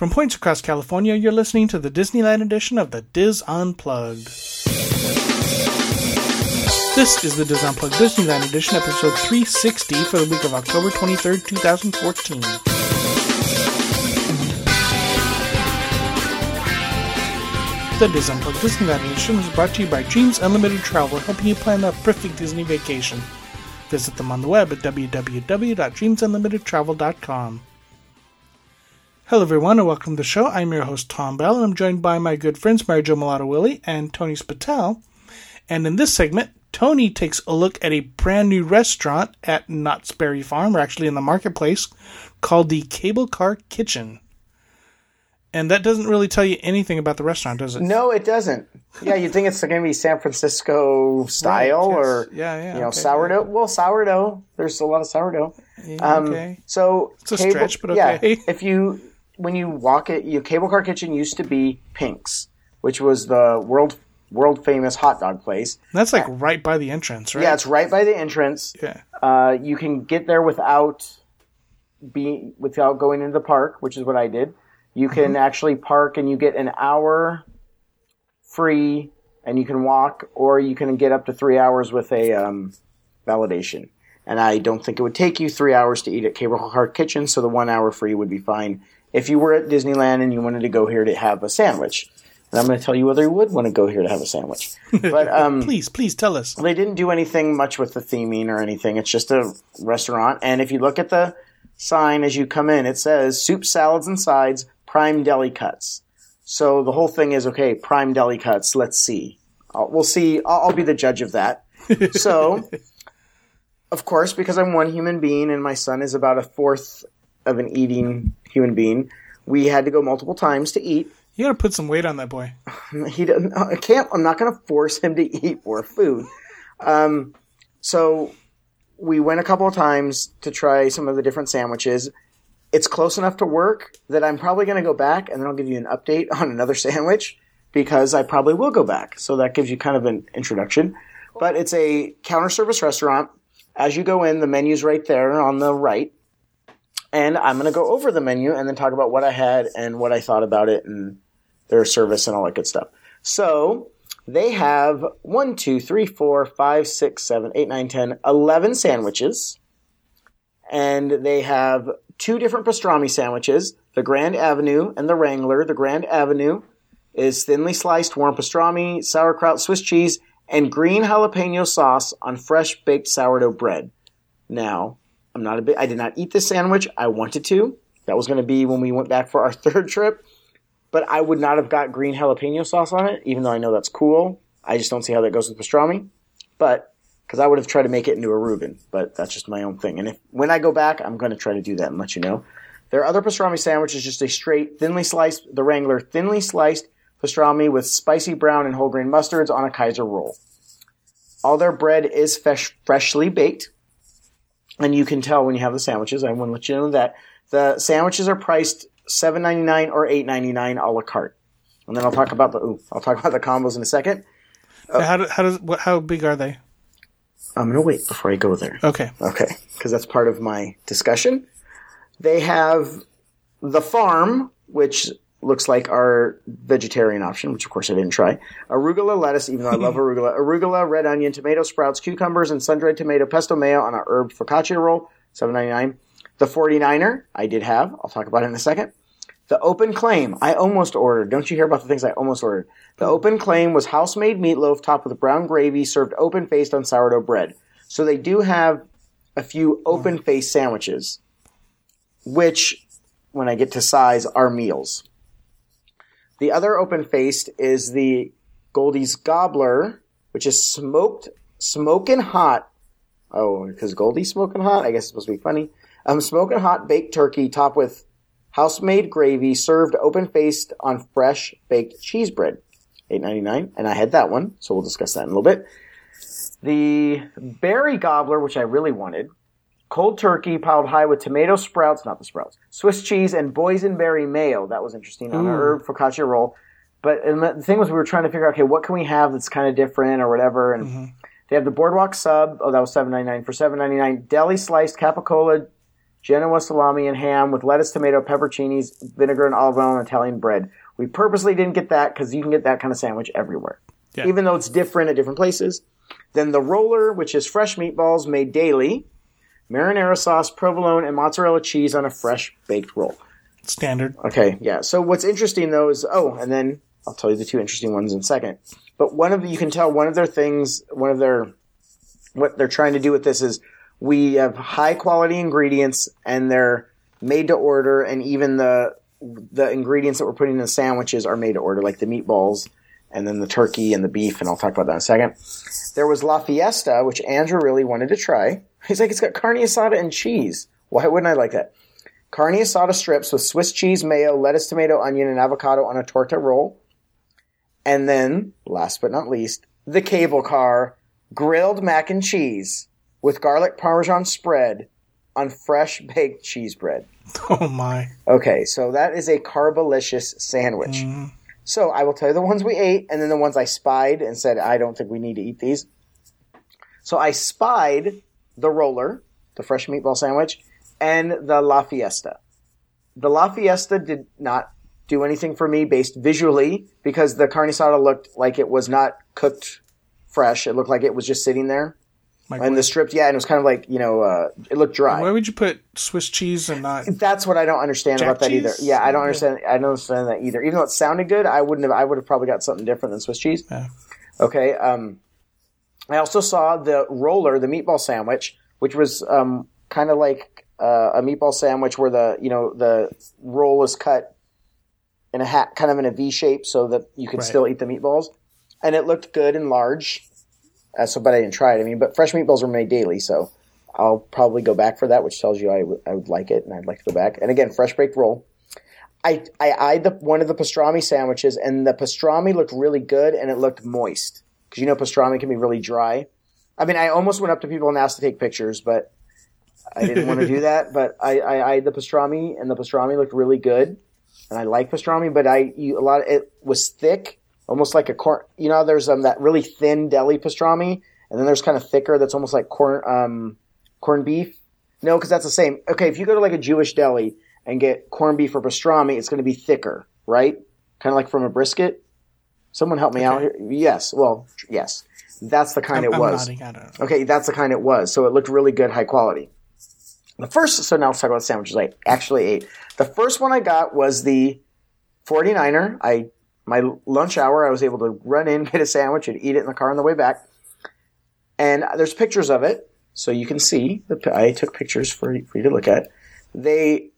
From points across California, you're listening to the Disneyland edition of the Dis Unplugged. This is the Dis Unplugged Disneyland edition, episode 360 for the week of October 23rd, 2014. The Dis Unplugged Disneyland edition is brought to you by Dreams Unlimited Travel, helping you plan the perfect Disney vacation. Visit them on the web at www.dreamsunlimitedtravel.com. Hello, everyone, and welcome to the show. I'm your host, Tom Bell, and I'm joined by my good friends, Mary Jo Mulatto Willie and Tony Spittell. And in this segment, Tony takes a look at a brand new restaurant at Knott's Berry Farm, or actually in the marketplace, called the Cable Car Kitchen. And that doesn't really tell you anything about the restaurant, does it? No, it doesn't. Yeah, you think it's going to be San Francisco style Right, or Yeah, yeah, you know okay, sourdough. Well, sourdough. There's a lot of sourdough. Yeah, Um, okay. So It's a stretch, but yeah, okay. if you when you walk it, your cable car kitchen used to be Pink's, which was the world world famous hot dog place. That's like right by the entrance, right? Yeah, it's right by the entrance. Yeah. Uh, you can get there without be without going into the park, which is what I did. You can Mm-hmm. actually park and you get an hour free, and you can walk, or you can get up to three hours with a um, validation. And I don't think it would take you three hours to eat at Cable Car Kitchen, so the one hour free would be fine. If you were at Disneyland and you wanted to go here to have a sandwich, and I'm going to tell you whether you would want to go here to have a sandwich. But um, Please, please tell us. they didn't do anything much with the theming or anything. It's just a restaurant. And if you look at the sign as you come in, it says soup, salads, and sides, prime deli cuts. So the whole thing is okay, prime deli cuts. Let's see. Uh, we'll see. I'll, I'll be the judge of that. so, of course, because I'm one human being and my son is about a fourth of an eating human being, we had to go multiple times to eat You gotta put some weight on that boy. he doesn't. I can't. I'm not to force him to eat more food. Um, so we went a couple of times to try some of the different sandwiches. It's close enough to work that I'm probably to go back and then I'll give you an update on another sandwich because I probably will go back. So that gives you kind of an introduction. But it's a counter service restaurant. As you go in, the menu's right there on the right. And I'm going to go over the menu and then talk about what I had and what I thought about it and their service and all that good stuff. So they have one, two, three, four, five, six, seven, eight, nine, ten, eleven sandwiches. And they have two different pastrami sandwiches, the Grand Avenue and the Wrangler. The Grand Avenue is thinly sliced warm pastrami, sauerkraut, Swiss cheese, and green jalapeno sauce on fresh baked sourdough bread. Now, I'm not a bit, I did not eat this sandwich. I wanted to. That was going to be when we went back for our third trip but I would not have got green jalapeno sauce on it, even though I know that's cool. I just don't see how that goes with pastrami. But because I would have tried to make it into a Reuben, but that's just my own thing. And if when I go back, I'm going to try to do that and let you know. Their other pastrami sandwich is just a straight, thinly sliced, the Wrangler thinly sliced pastrami with spicy brown and whole grain mustards on a Kaiser roll. All their bread is fresh, freshly baked, and you can tell when you have the sandwiches. I want to let you know that the sandwiches are priced seven ninety nine or eight ninety nine a la carte. And then I'll talk about the ooh, I'll talk about the combos in a second. how, do, how does what, how big are they? I'm gonna wait before I go there. Okay. Okay, because that's part of my discussion. They have the farm, which looks like our vegetarian option, which of course I didn't try. Arugula lettuce, even though I love arugula. Arugula, red onion, tomato sprouts, cucumbers, and sun-dried tomato pesto mayo on a herb focaccia roll, seven ninety nine. The 49er, I did have. I'll talk about it in a second. The open claim, I almost ordered. Don't you hear about the things I almost ordered? The open claim was house made meatloaf topped with brown gravy served open faced on sourdough bread. So they do have a few open faced sandwiches, which, when I get to size, are meals. The other open faced is the Goldie's Gobbler, which is smoked, smoking hot. Oh, because Goldie's smoking hot? I guess it's supposed to be funny. Um, smoking hot baked turkey topped with house made gravy served open faced on fresh baked cheese bread. Eight ninety nine, and I had that one, so we'll discuss that in a little bit. The berry gobbler, which I really wanted, cold turkey piled high with tomato sprouts, not the sprouts, Swiss cheese, and boysenberry mayo. That was interesting on our mm. herb focaccia roll. But and the thing was, we were trying to figure out, okay, what can we have that's kind of different or whatever. And mm-hmm. they have the boardwalk sub. Oh, that was seven ninety nine for seven ninety nine. Deli sliced capicola Genoa salami and ham with lettuce, tomato, pepperoncinis, vinegar, and olive oil and Italian bread. We purposely didn't get that because you can get that kind of sandwich everywhere, Yeah. even though it's different at different places. Then the roller, which is fresh meatballs made daily, marinara sauce, provolone, and mozzarella cheese on a fresh baked roll. Standard. Okay, yeah. So what's interesting though is oh, and then I'll tell you the two interesting ones in a second. But one of the, you can tell one of their things, one of their what they're trying to do with this is we have high quality ingredients and they're made to order, and even the the ingredients that we're putting in the sandwiches are made to order, like the meatballs and then the turkey and the beef, and I'll talk about that in a second. There was La Fiesta, which Andrew really wanted to try. He's like, it's got carne asada and cheese. Why wouldn't I like that? Carne asada strips with Swiss cheese, mayo, lettuce, tomato, onion, and avocado on a torta roll. And then, last but not least, the cable car grilled mac and cheese with garlic parmesan spread on fresh baked cheese bread. Oh my. Okay, so that is a carbolicious sandwich. Mm-hmm. So I will tell you the ones we ate and then the ones I spied and said, I don't think we need to eat these. So I spied the roller, the fresh meatball sandwich, and the La Fiesta. The La Fiesta did not do anything for me based visually because the carne asada looked like it was not cooked fresh. It looked like it was just sitting there. Like, And the strips, yeah, and it was kind of like, you know, uh, it looked dry. why would you put Swiss cheese and not? That's what I don't understand Jack about that either. Yeah, I don't understand. I don't understand that either. Even though it sounded good, I wouldn't have. I would have probably got something different than Swiss cheese. Yeah. Okay. Um, I also saw the roller, the meatball sandwich, which was um, kind of like uh, a meatball sandwich where the you know the roll is cut in a hat, kind of in a V shape, so that you could Right. still eat the meatballs, and it looked good and large. Uh, so, but I didn't try it. I mean, but fresh meatballs were made daily, so I'll probably go back for that, which tells you I would- I would like it, and I'd like to go back. And again, fresh baked roll. I I eyed the one of the pastrami sandwiches, and the pastrami looked really good, and it looked moist because you know pastrami can be really dry. I mean, I almost went up to people and asked to take pictures, but I didn't want to do that. But I, I eyed the pastrami, and the pastrami looked really good, and I like pastrami. But I you, a lot. It was thick, almost like a corn. You know, there's um that really thin deli pastrami, and then there's kind of thicker that's almost like corn um corned beef. No, because that's the same. Okay, if you go to like a Jewish deli and get corned beef or pastrami, it's going to be thicker, right? Kind of like from a brisket. Someone help me out here. Yes, well, yes, that's the kind I'm, it was. nodding. I don't know. Okay, that's the kind it was. So it looked really good, high quality. The first, so now let's talk about sandwiches I actually ate. The first one I got was the 49er. I my lunch hour, I was able to run in, get a sandwich, and eat it in the car on the way back. And there's pictures of it, so you can see. I took pictures for, you- for you to look at. They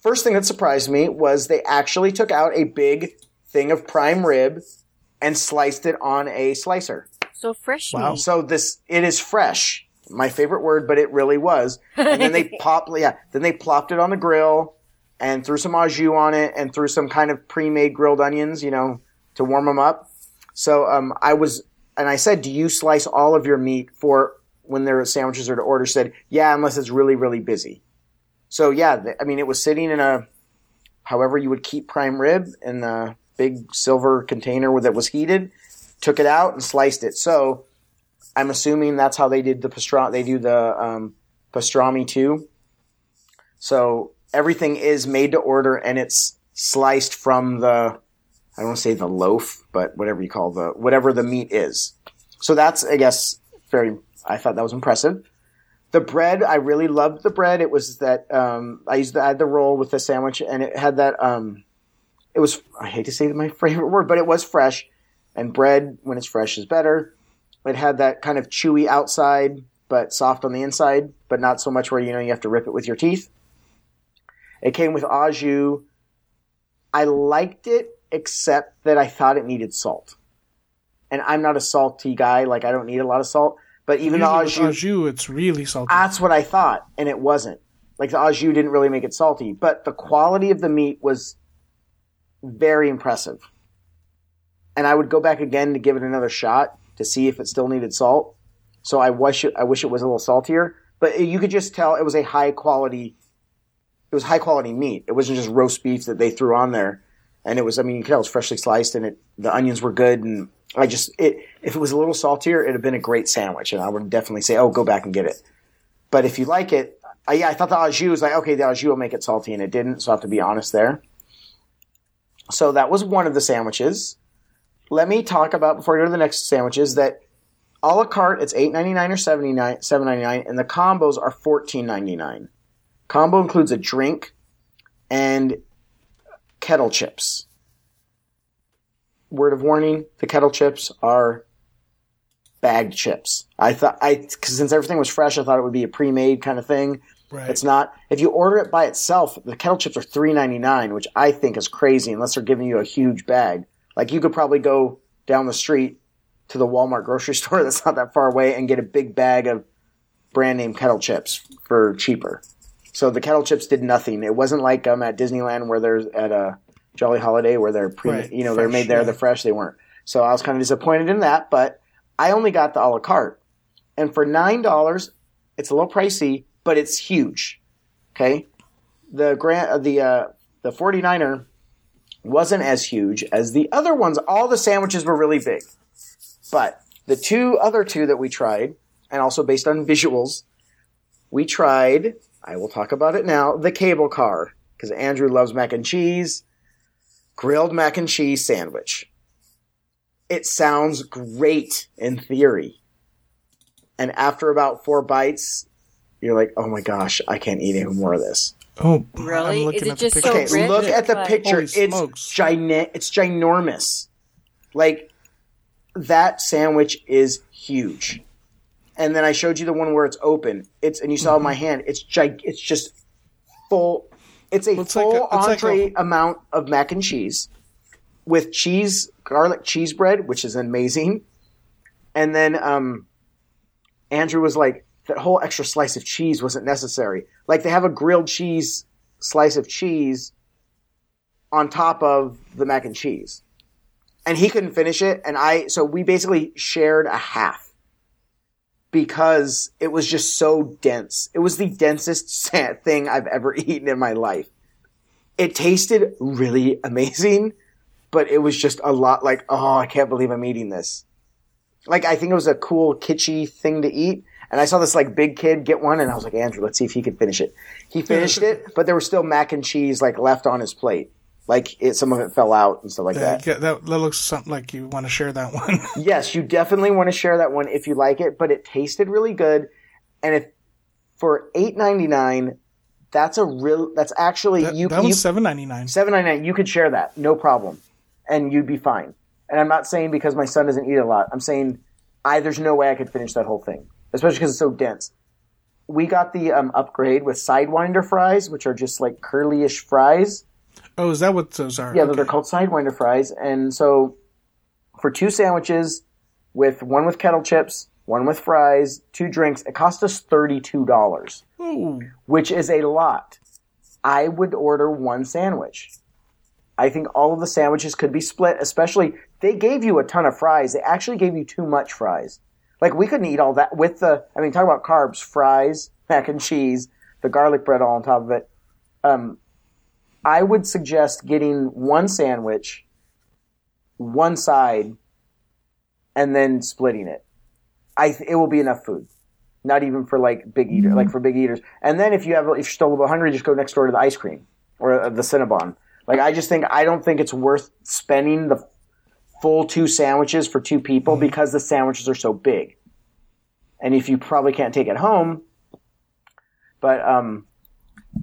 first thing that surprised me was they actually took out a big thing of prime rib and sliced it on a slicer. So fresh Wow. So this it is fresh. My favorite word, but it really was. And then they pop yeah, then they plopped it on the grill and threw some au jus on it and threw some kind of pre-made grilled onions, you know, to warm them up. So um, I was and I said, "Do you slice all of your meat for when their sandwiches are to order?" Said, "Yeah, unless it's really really busy." So yeah, I mean, it was sitting in a however you would keep prime rib in a big silver container that was heated. Took it out and sliced it. So I'm assuming that's how they did the pastrami. They do the um, pastrami too. So everything is made to order and it's sliced from the I don't want to say the loaf, but whatever you call the whatever the meat is. So that's I guess very. I thought that was impressive. The bread, I really loved the bread. It was that um, I used I had the roll with the sandwich, and it had that. Um, it was I hate to say my favorite word, but it was fresh. And bread, when it's fresh, is better. It had that kind of chewy outside, but soft on the inside, but not so much where you know you have to rip it with your teeth. It came with au jus. I liked it, except that I thought it needed salt. And I'm not a salty guy; like I don't need a lot of salt. But even the au jus, au jus, it's really salty. that's what I thought, and it wasn't. Like the au jus didn't really make it salty, but the quality of the meat was very impressive. And I would go back again to give it another shot to see if it still needed salt. So I wish it, I wish it was a little saltier, but you could just tell it was a high quality. It was high quality meat. It wasn't just roast beef that they threw on there, and it was. I mean, you could tell it was freshly sliced, and it the onions were good. And I just it if it was a little saltier, it'd have been a great sandwich, and I would definitely say, oh, go back and get it. But if you like it, I, yeah, I thought the au jus was like okay, the au jus will make it salty, and it didn't. So I have to be honest there. So that was one of the sandwiches. Let me talk about before I go to the next sandwiches that a la carte it's eight ninety nine or seventy nine seven ninety nine, and the combos are fourteen ninety nine. Combo includes a drink and kettle chips. Word of warning: the kettle chips are bagged chips. I thought I since everything was fresh, I thought it would be a pre-made kind of thing. Right. It's not. If you order it by itself, the kettle chips are three ninety nine, which I think is crazy unless they're giving you a huge bag. Like you could probably go down the street to the Walmart grocery store that's not that far away and get a big bag of brand name kettle chips for cheaper. So the kettle chips did nothing. It wasn't like um, at Disneyland where they're at a Jolly Holiday where they're pre, right. you know, they're made there, yeah. they're fresh. They weren't. So I was kind of disappointed in that, but I only got the a la carte. And for nine dollars, it's a little pricey, but it's huge. Okay, the grant uh, the uh, the 49er wasn't as huge as the other ones. All the sandwiches were really big, but the two other two that we tried, and also based on visuals, we tried. I will talk about it now. The cable car because Andrew loves mac and cheese, grilled mac and cheese sandwich. It sounds great in theory. And after about four bites, you're like, oh my gosh, I can't eat any more of this. oh, Really? I'm looking Is it at just the so. Okay, rich? look at the Like- picture. Holy It's smokes. gina- It's ginormous. Like that sandwich is huge. And then I showed you the one where it's open. It's and you saw Mm-hmm. my hand. It's gig. It's just full. It's a It's like full a- it's like entree amount of mac and cheese with cheese, garlic cheese bread, which is amazing. And then um, Andrew was like, that whole extra slice of cheese wasn't necessary. Like they have a grilled cheese slice of cheese on top of the mac and cheese. And he couldn't finish it. And I, so we basically shared a half because it was just so dense. It was the densest thing I've ever eaten in my life. It tasted really amazing, but it was just a lot like, oh, I can't believe I'm eating this. Like, I think it was a cool, kitschy thing to eat. And I saw this like big kid get one, and I was like, Andrew, let's see if he can finish it. He finished it, but there was still mac and cheese like left on his plate. Like it, some of it fell out and stuff like that. yeah, that, that looks something like you want to share that one. Yes, you definitely want to share that one if you like it, but it tasted really good. And if for eight ninety nine, that's a real. That's actually that you. that one's seven ninety nine. seven ninety nine. You could share that, no problem, and you'd be fine. And I'm not saying because my son doesn't eat a lot. I'm saying I there's no way I could finish that whole thing, especially because it's so dense. We got the um, upgrade with sidewinder fries, which are just like curly-ish fries. Oh, is that what those are? Yeah, Okay. they're called sidewinder fries. And so for two sandwiches with one with kettle chips, one with fries, two drinks, it cost us $32, Ooh. which is a lot. I would order one sandwich. I think all of the sandwiches could be split, especially they gave you a ton of fries. They actually gave you too much fries. Like we couldn't eat all that with the I mean talk about carbs, fries, mac and cheese, the garlic bread all on top of it. Um I would suggest getting one sandwich, one side, and then splitting it. I th- it will be enough food. Not even for like big eater, like for big eaters. And then if you have if you're still a little hungry, just go next door to the ice cream or uh, the Cinnabon. Like I just think I don't think it's worth spending the full two sandwiches for two people because the sandwiches are so big. And if you probably can't take it home, but um,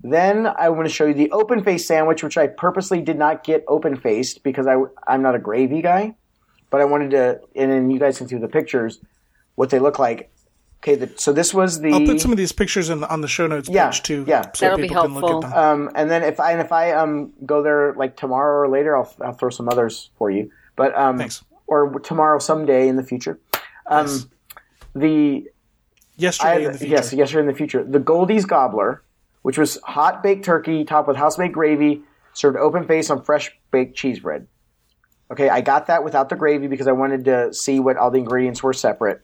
then I want to show you the open face sandwich, which I purposely did not get open faced because I I'm not a gravy guy, but I wanted to, and then you guys can see the pictures what they look like. Okay, the, so this was the I'll put some of these pictures in the, on the show notes Yeah, page too. yeah. so That'll be people can helpful. look at them. Um, and then if I and if I um go there like tomorrow or later, I'll I'll throw some others for you. But um, Thanks. or tomorrow someday in the future. Um, the Yesterday I in the future. yes, yesterday in the future, the Goldie's Gobbler, which was hot baked turkey topped with house made gravy, served open face on fresh baked cheese bread. Okay, I got that without the gravy because I wanted to see what all the ingredients were separate.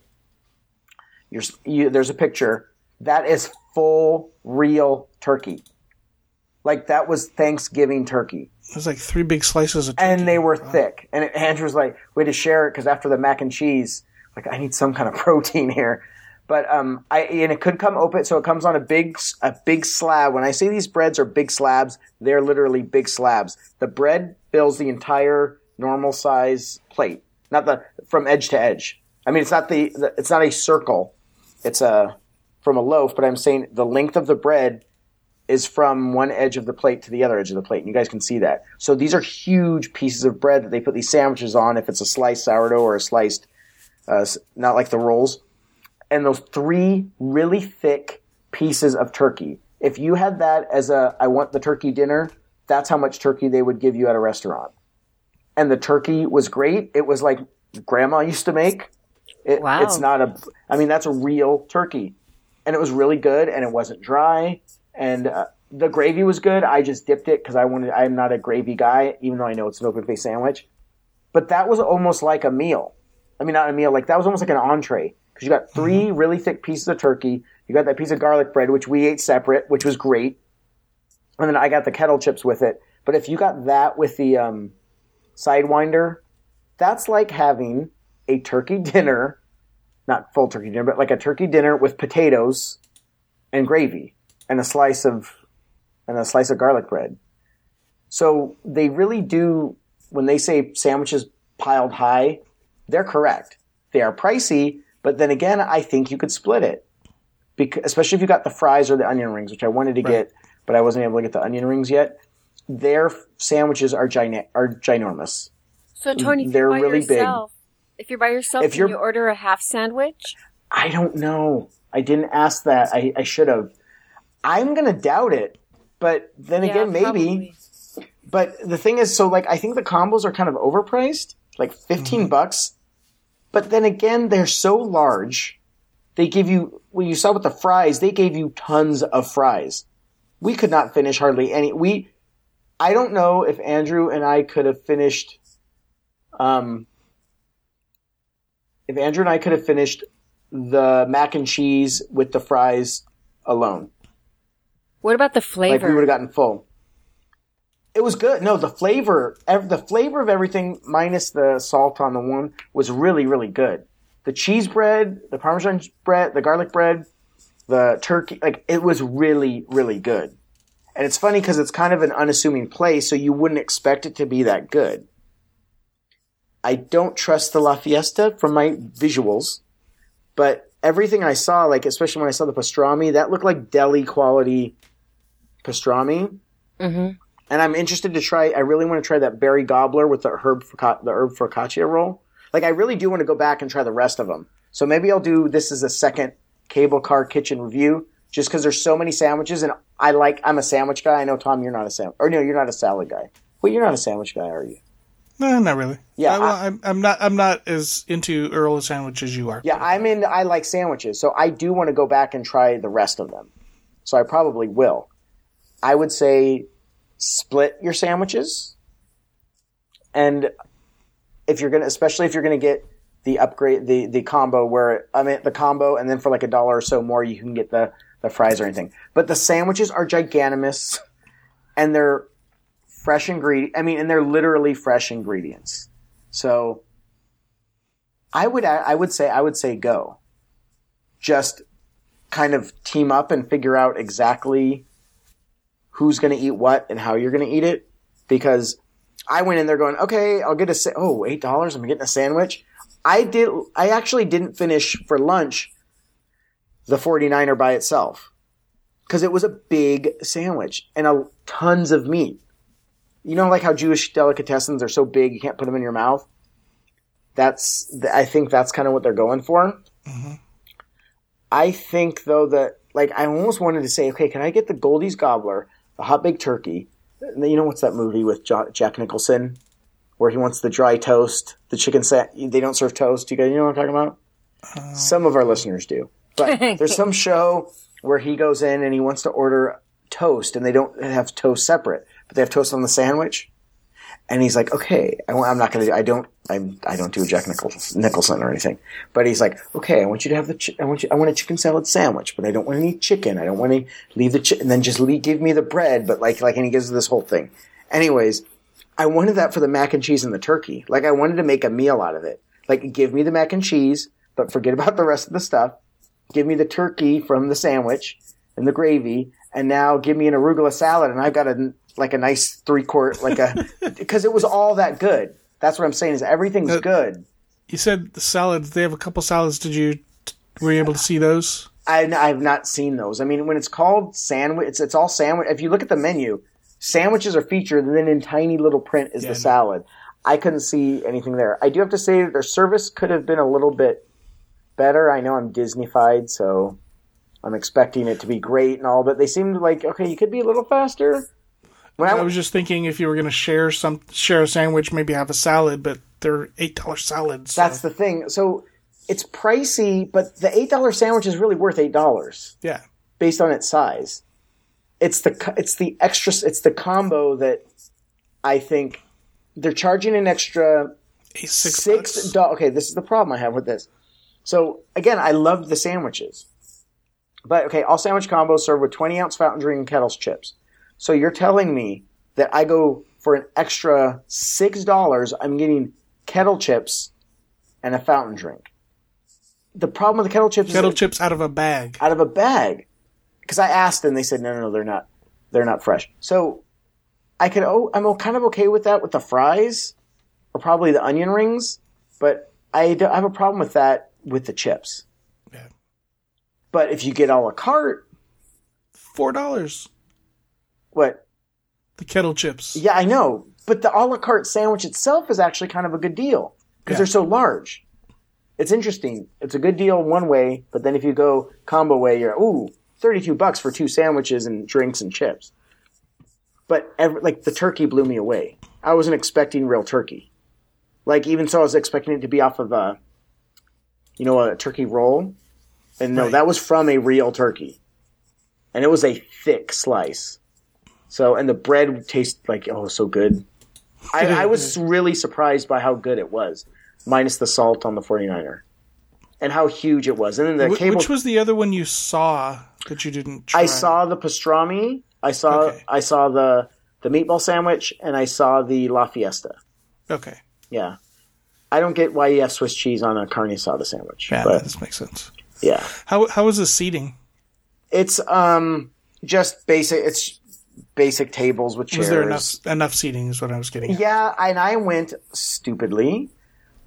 You, there's a picture. That is full, real turkey. Like that was Thanksgiving turkey. There's like three big slices of turkey. And they were thick. And Andrew's like, we had to share it because after the mac and cheese, like, I need some kind of protein here. But um, I and it could come open, so it comes on a big a big slab. When I say these breads are big slabs, they're literally big slabs. The bread fills the entire normal size plate, not the from edge to edge. I mean, it's not the, the it's not a circle. It's a from a loaf, but I'm saying the length of the bread is from one edge of the plate to the other edge of the plate. And you guys can see that. So these are huge pieces of bread that they put these sandwiches on. If it's a sliced sourdough or a sliced, uh, not like the rolls, and those three really thick pieces of turkey. If you had that as a, I want the turkey dinner, that's how much turkey they would give you at a restaurant. And the turkey was great. It was like grandma used to make. It, Wow. It's not a, I mean, that's a real turkey. And it was really good and it wasn't dry. And uh, the gravy was good. I just dipped it because I wanted, I'm not a gravy guy, even though I know it's an open face sandwich. But that was almost like a meal. I mean, not a meal, like that was almost like an entree because you got 3 really thick pieces of turkey. You got that piece of garlic bread, which we ate separate, which was great. And then I got the kettle chips with it. But if you got that with the um, sidewinder, that's like having a turkey dinner, not full turkey dinner, but like a turkey dinner with potatoes and gravy and a slice of and a slice of garlic bread. So they really do when they say sandwiches piled high, they're correct. They are pricey, but then again, I think you could split it. Because, especially if you got the fries or the onion rings, which I wanted to get, but I wasn't able to get the onion rings yet. Their sandwiches are gina- are ginormous. So Tony, if They're you're by really big. yourself, if you're by yourself, If you're- you order a half sandwich? I don't know. I didn't ask that. I, I should have. I'm gonna doubt it, but then Yeah, again, maybe. probably. But the thing is, so like I think the combos are kind of overpriced, like 15 mm-hmm. bucks. But then again, they're so large. They give you when you saw with the fries, they gave you tons of fries. We could not finish hardly any. We, I don't know if Andrew and I could have finished. Um, if Andrew and I could have finished the mac and cheese with the fries alone. What about the flavor? Like we would have gotten full. It was good. No, the flavor, the flavor of everything minus the salt on the one was really, really good. The cheese bread, the parmesan bread, the garlic bread, the turkey, like it was really, really good. And it's funny because it's kind of an unassuming place, so you wouldn't expect it to be that good. I don't trust the La Fiesta from my visuals, but everything I saw, like especially when I saw the pastrami, that looked like deli quality pastrami. hmm And I'm interested to try. I really want to try that berry gobbler with the herb foca- the herb focaccia roll. Like I really do want to go back and try the rest of them. So maybe I'll do this as a second cable car kitchen review, just because there's so many sandwiches, and I like. I'm a sandwich guy. I know Tom, you're not a sandwich, or no, you're not a salad guy. Well, you're not a sandwich guy, are you? No, not really. Yeah, I, well, I- I'm, I'm not. I'm not as into Earl sandwich as you are. Yeah, I'm in. I like sandwiches, so I do want to go back and try the rest of them. So I probably will. I would say split your sandwiches, and if you're gonna, especially if you're gonna get the upgrade, the the combo where I mean the combo, and then for like a dollar or so more, you can get the the fries or anything. But the sandwiches are giganimous, and they're fresh ingredient. I mean, and they're literally fresh ingredients. So I would I would say I would say go. Just kind of team up and figure out exactly who's going to eat what and how you're going to eat it because I went in there going, "Okay, I'll get a sa- oh, $8, I'm getting a sandwich." I did I actually didn't finish for lunch the 49er by itself cuz it was a big sandwich and a tons of meat. You know like how Jewish delicatessens are so big you can't put them in your mouth? that's I think that's kind of what they're going for. Mm-hmm. I think though that like I almost wanted to say, okay, can I get the Goldie's Gobbler, the hot baked turkey? You know what's that movie with Jack Nicholson where he wants the dry toast, the chicken set? They don't serve toast. You guys, you know what I'm talking about? Uh, some of our listeners do, but there's some show where he goes in and he wants to order toast, and they don't have toast separate, but they have toast on the sandwich and he's like, okay, I, am not to do, I don't, I'm, I don't do a Jack Nicholson, Nicholson or anything, but he's like, okay, I want you to have the, chi- I want you, I want a chicken salad sandwich, but I don't want any chicken. I don't want to leave the chicken, and then just leave, give me the bread, but like, like, and he gives this whole thing. Anyways, I wanted that for the mac and cheese and the turkey. Like, I wanted to make a meal out of it. Like, give me the mac and cheese, but forget about the rest of the stuff. give me the turkey from the sandwich and the gravy, and now give me an arugula salad, and I've got a like a nice three quart like a because it was all that good. That's what I'm saying is everything's Uh, good. You said the salads. They have a couple salads. Did you were you able to see those? I, I've not seen those. I mean, when it's called sandwich, it's, it's all sandwich. If you look at the menu, sandwiches are featured, and then in tiny little print is Yeah, the salad. I couldn't see anything there. I do have to say that their service could have been a little bit better. I know I'm Disneyfied, so I'm expecting it to be great and all, but they seemed like okay, you could be a little faster. When I, I was just thinking if you were going to share some share a sandwich, maybe have a salad, but they're eight dollar salads. so- that's the thing. So it's pricey, but the eight dollar sandwich is really worth eight dollars. yeah. based on its size. It's the it's the extra it's the combo that I think they're charging an extra Eight, six, dollars. Okay, this is the problem I have with this. So again, I loved the sandwiches, but okay, all sandwich combos served with twenty ounce fountain drink and kettles chips. So you're telling me that I go for an extra six dollars, I'm getting kettle chips and a fountain drink. The problem with the kettle chips Kettle chips out of a bag. out of a bag because I asked and they said no, no, no, they're not, they're not fresh. So I could, oh, I'm kind of okay with that with the fries or probably the onion rings, but I, don't, I have a problem with that with the chips. Yeah. But if you get all a la carte, Four dollars. What? The kettle chips. Yeah, I know, but the a la carte sandwich itself is actually kind of a good deal because Yeah. they're so large. It's interesting. It's a good deal one way, but then if you go combo way, you're ooh, thirty-two bucks for two sandwiches and drinks and chips. But every, like the turkey blew me away. I wasn't expecting real turkey. Like even so, I was expecting it to be off of a, you know, a turkey roll, and no, Right. that was from a real turkey, and it was a thick slice. So, and the bread tasted like oh, so good. I, I was really surprised by how good it was, minus the salt on the 49er, and how huge it was. And then the Wh- cable. Which was the other one you saw that you didn't try? I saw the pastrami. I saw Okay. I saw the the meatball sandwich, and I saw the La Fiesta. Okay. Yeah, I don't get why you have Swiss cheese on a carne asada sandwich, Yeah, but this makes sense. yeah, How how was the seating? it's um just basic. It's basic tables with chairs. Was there enough enough seating? Is what I was getting. at. Yeah, and I went stupidly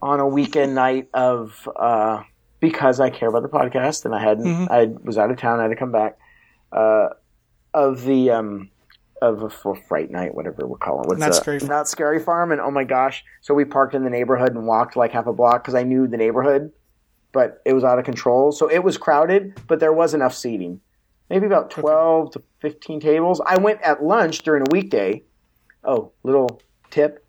on a weekend night of uh, because I care about the podcast and I hadn't. I was out of town. I had to come back. Uh, of the um, of a for fright night, whatever we're calling it. What's Not a- Scary Farm. Not scary farm. And oh my gosh! So we parked in the neighborhood and walked like half a block because I knew the neighborhood, but it was out of control. So it was crowded, but there was enough seating. Maybe about twelve to fifteen tables. I went at lunch during a weekday. Oh, little tip: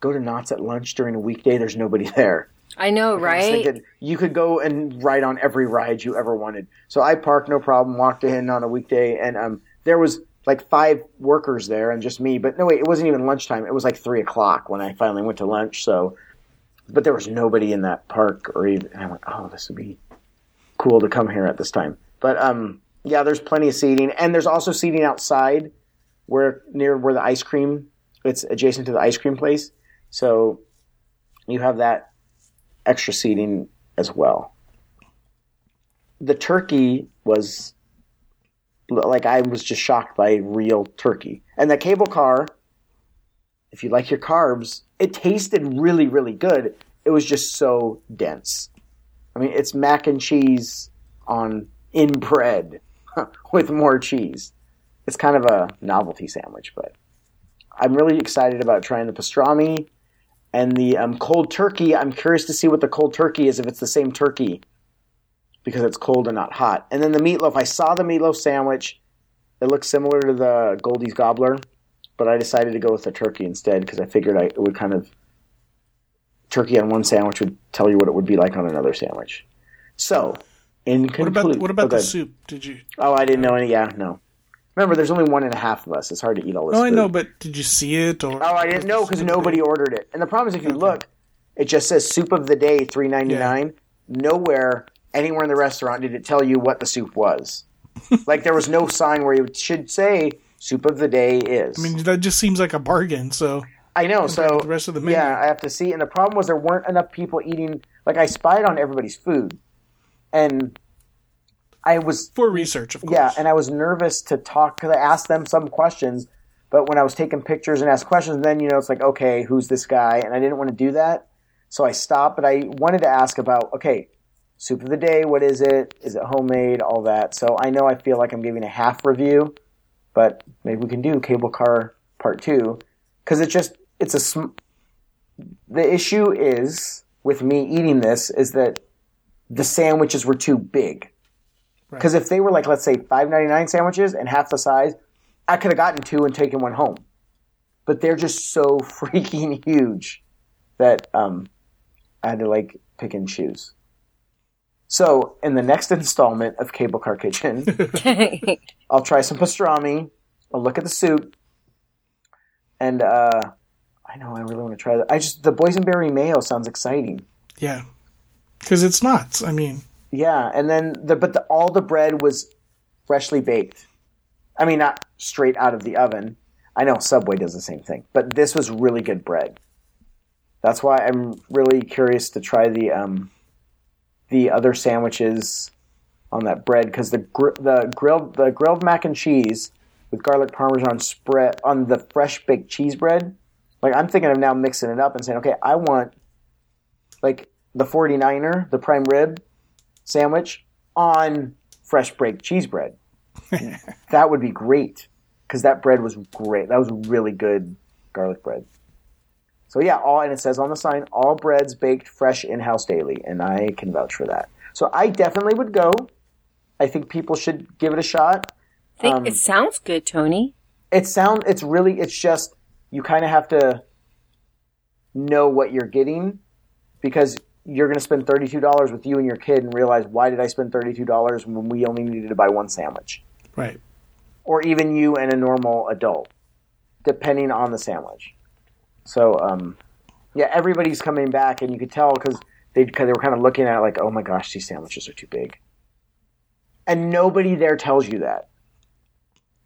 go to Knott's at lunch during a weekday. There's nobody there. I know, I right? thinking you could go and ride on every ride you ever wanted. So I parked no problem, walked in on a weekday, and um, there was like five workers there and just me. But no, wait, it wasn't even lunchtime. It was like three o'clock when I finally went to lunch. So, but there was nobody in that park or even. And I went, oh, this would be cool to come here at this time. But um, yeah, there's plenty of seating, and there's also seating outside where near where the ice cream. It's adjacent to the ice cream place, so you have that extra seating as well. The turkey was like I was just shocked by real turkey. And the cable car, if you like your carbs, it tasted really, really good. It was just so dense. I mean, it's mac and cheese on in bread with more cheese. It's kind of a novelty sandwich, but I'm really excited about trying the pastrami and the um, cold turkey. I'm curious to see what the cold turkey is if it's the same turkey because it's cold and not hot. And then the meatloaf. I saw the meatloaf sandwich. It looks similar to the Goldie's Gobbler, but I decided to go with the turkey instead because I figured I, it would kind of turkey on one sandwich would tell you what it would be like on another sandwich. So, What about what about the soup? Did you? Oh, I didn't know any. Yeah, no. Remember, there's only one and a half of us. It's hard to eat all this. No, I know, but did you see it or? Oh, I didn't know because nobody ordered it. And the problem is, if you look, it just says soup of the day, three ninety nine. Nowhere, anywhere in the restaurant, did it tell you what the soup was. like there was no sign where it should say soup of the day is. I mean, that just seems like a bargain. So I know. So the rest of the menu. yeah, I have to see. And the problem was there weren't enough people eating. Like I spied on everybody's food, and I was For research, of course. yeah, and I was nervous to talk because I asked them some questions, but when I was taking pictures and asked questions, then you know it's like, okay, who's this guy? And I didn't want to do that, so I stopped. But I wanted to ask about, okay, soup of the day, what is it? Is it homemade? All that. So I know I feel like I'm giving a half review, but maybe we can do cable car part two because it just it's a. Sm- the issue is with me eating this is that the sandwiches were too big. Because if they were like, let's say, five ninety nine sandwiches and half the size, I could have gotten two and taken one home. But they're just so freaking huge that um, I had to like pick and choose. So in the next installment of Cable Car Kitchen, I'll try some pastrami. I'll look at the soup, and uh, I know I really want to try that. I just the boysenberry mayo sounds exciting. Yeah. Because it's nuts. I mean, Yeah, and then the but the, all the bread was freshly baked. I mean, not straight out of the oven. I know Subway does the same thing, but this was really good bread. That's why I'm really curious to try the um, the other sandwiches on that bread because the gr- the grilled the grilled mac and cheese with garlic parmesan spread on the fresh baked cheese bread. Like I'm thinking of now mixing it up and saying, okay, I want like the 49er, the prime rib sandwich on fresh baked cheese bread. that would be great because that bread was great. That was really good garlic bread. So yeah, all and it says on the sign, all breads baked fresh in house daily, and I can vouch for that. So I definitely would go. I think people should give it a shot. I Think Um, it sounds good, Tony. It sound it's really it's just you kind of have to know what you're getting because you're going to spend $32 with you and your kid and realize why did I spend $32 when we only needed to buy one sandwich right. or even you and a normal adult depending on the sandwich. So um yeah, everybody's coming back and you could tell cuz they they were kind of looking at it like, "Oh my gosh, these sandwiches are too big." And nobody there tells you that.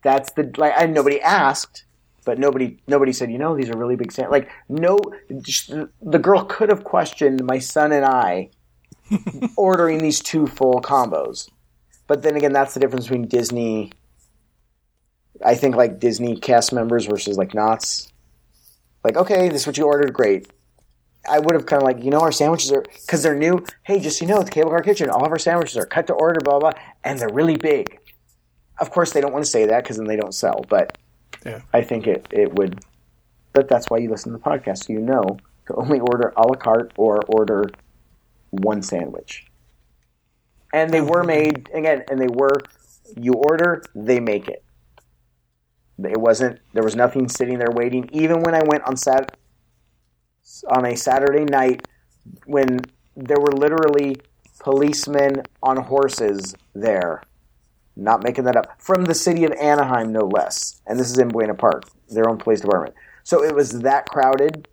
That's the like and nobody asked, but nobody nobody said, "You know, these are really big sand." Like no the girl could have questioned my son and I ordering these two full combos. But then again, that's the difference between Disney I think like Disney cast members versus like Knott's. Like, okay, this is what you ordered, great. I would have kind of like, you know, our sandwiches are because they're new. Hey, just so you know, at the Cable Car Kitchen, all of our sandwiches are cut to order, blah blah, and they're really big. Of course, they don't want to say that because then they don't sell. But Yeah. I think it it would. But that's why you listen to the podcast, you know to only order a la carte or order one sandwich. And they were made again, and they were. You order, they make it. It wasn't. There was nothing sitting there waiting. Even when I went on Sat on a Saturday night, when there were literally policemen on horses there, not making that up, from the city of Anaheim, no less. And this is in Buena Park, their own police department. So it was that crowded.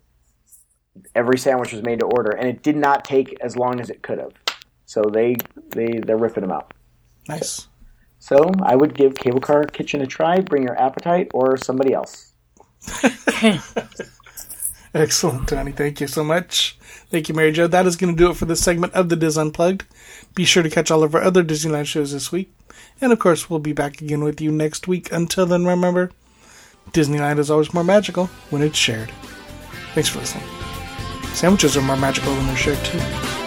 Every sandwich was made to order, and it did not take as long as it could have. So they they they're ripping them out. Nice. So I would give Cable Car Kitchen a try. Bring your appetite or somebody else. Excellent, Tony. Thank you so much. Thank you, Mary Jo. That is going to do it for this segment of the Dis Unplugged. Be sure to catch all of our other Disneyland shows this week. And of course, we'll be back again with you next week. Until then, remember, Disneyland is always more magical when it's shared. Thanks for listening. Sandwiches are more magical when they're shared, too.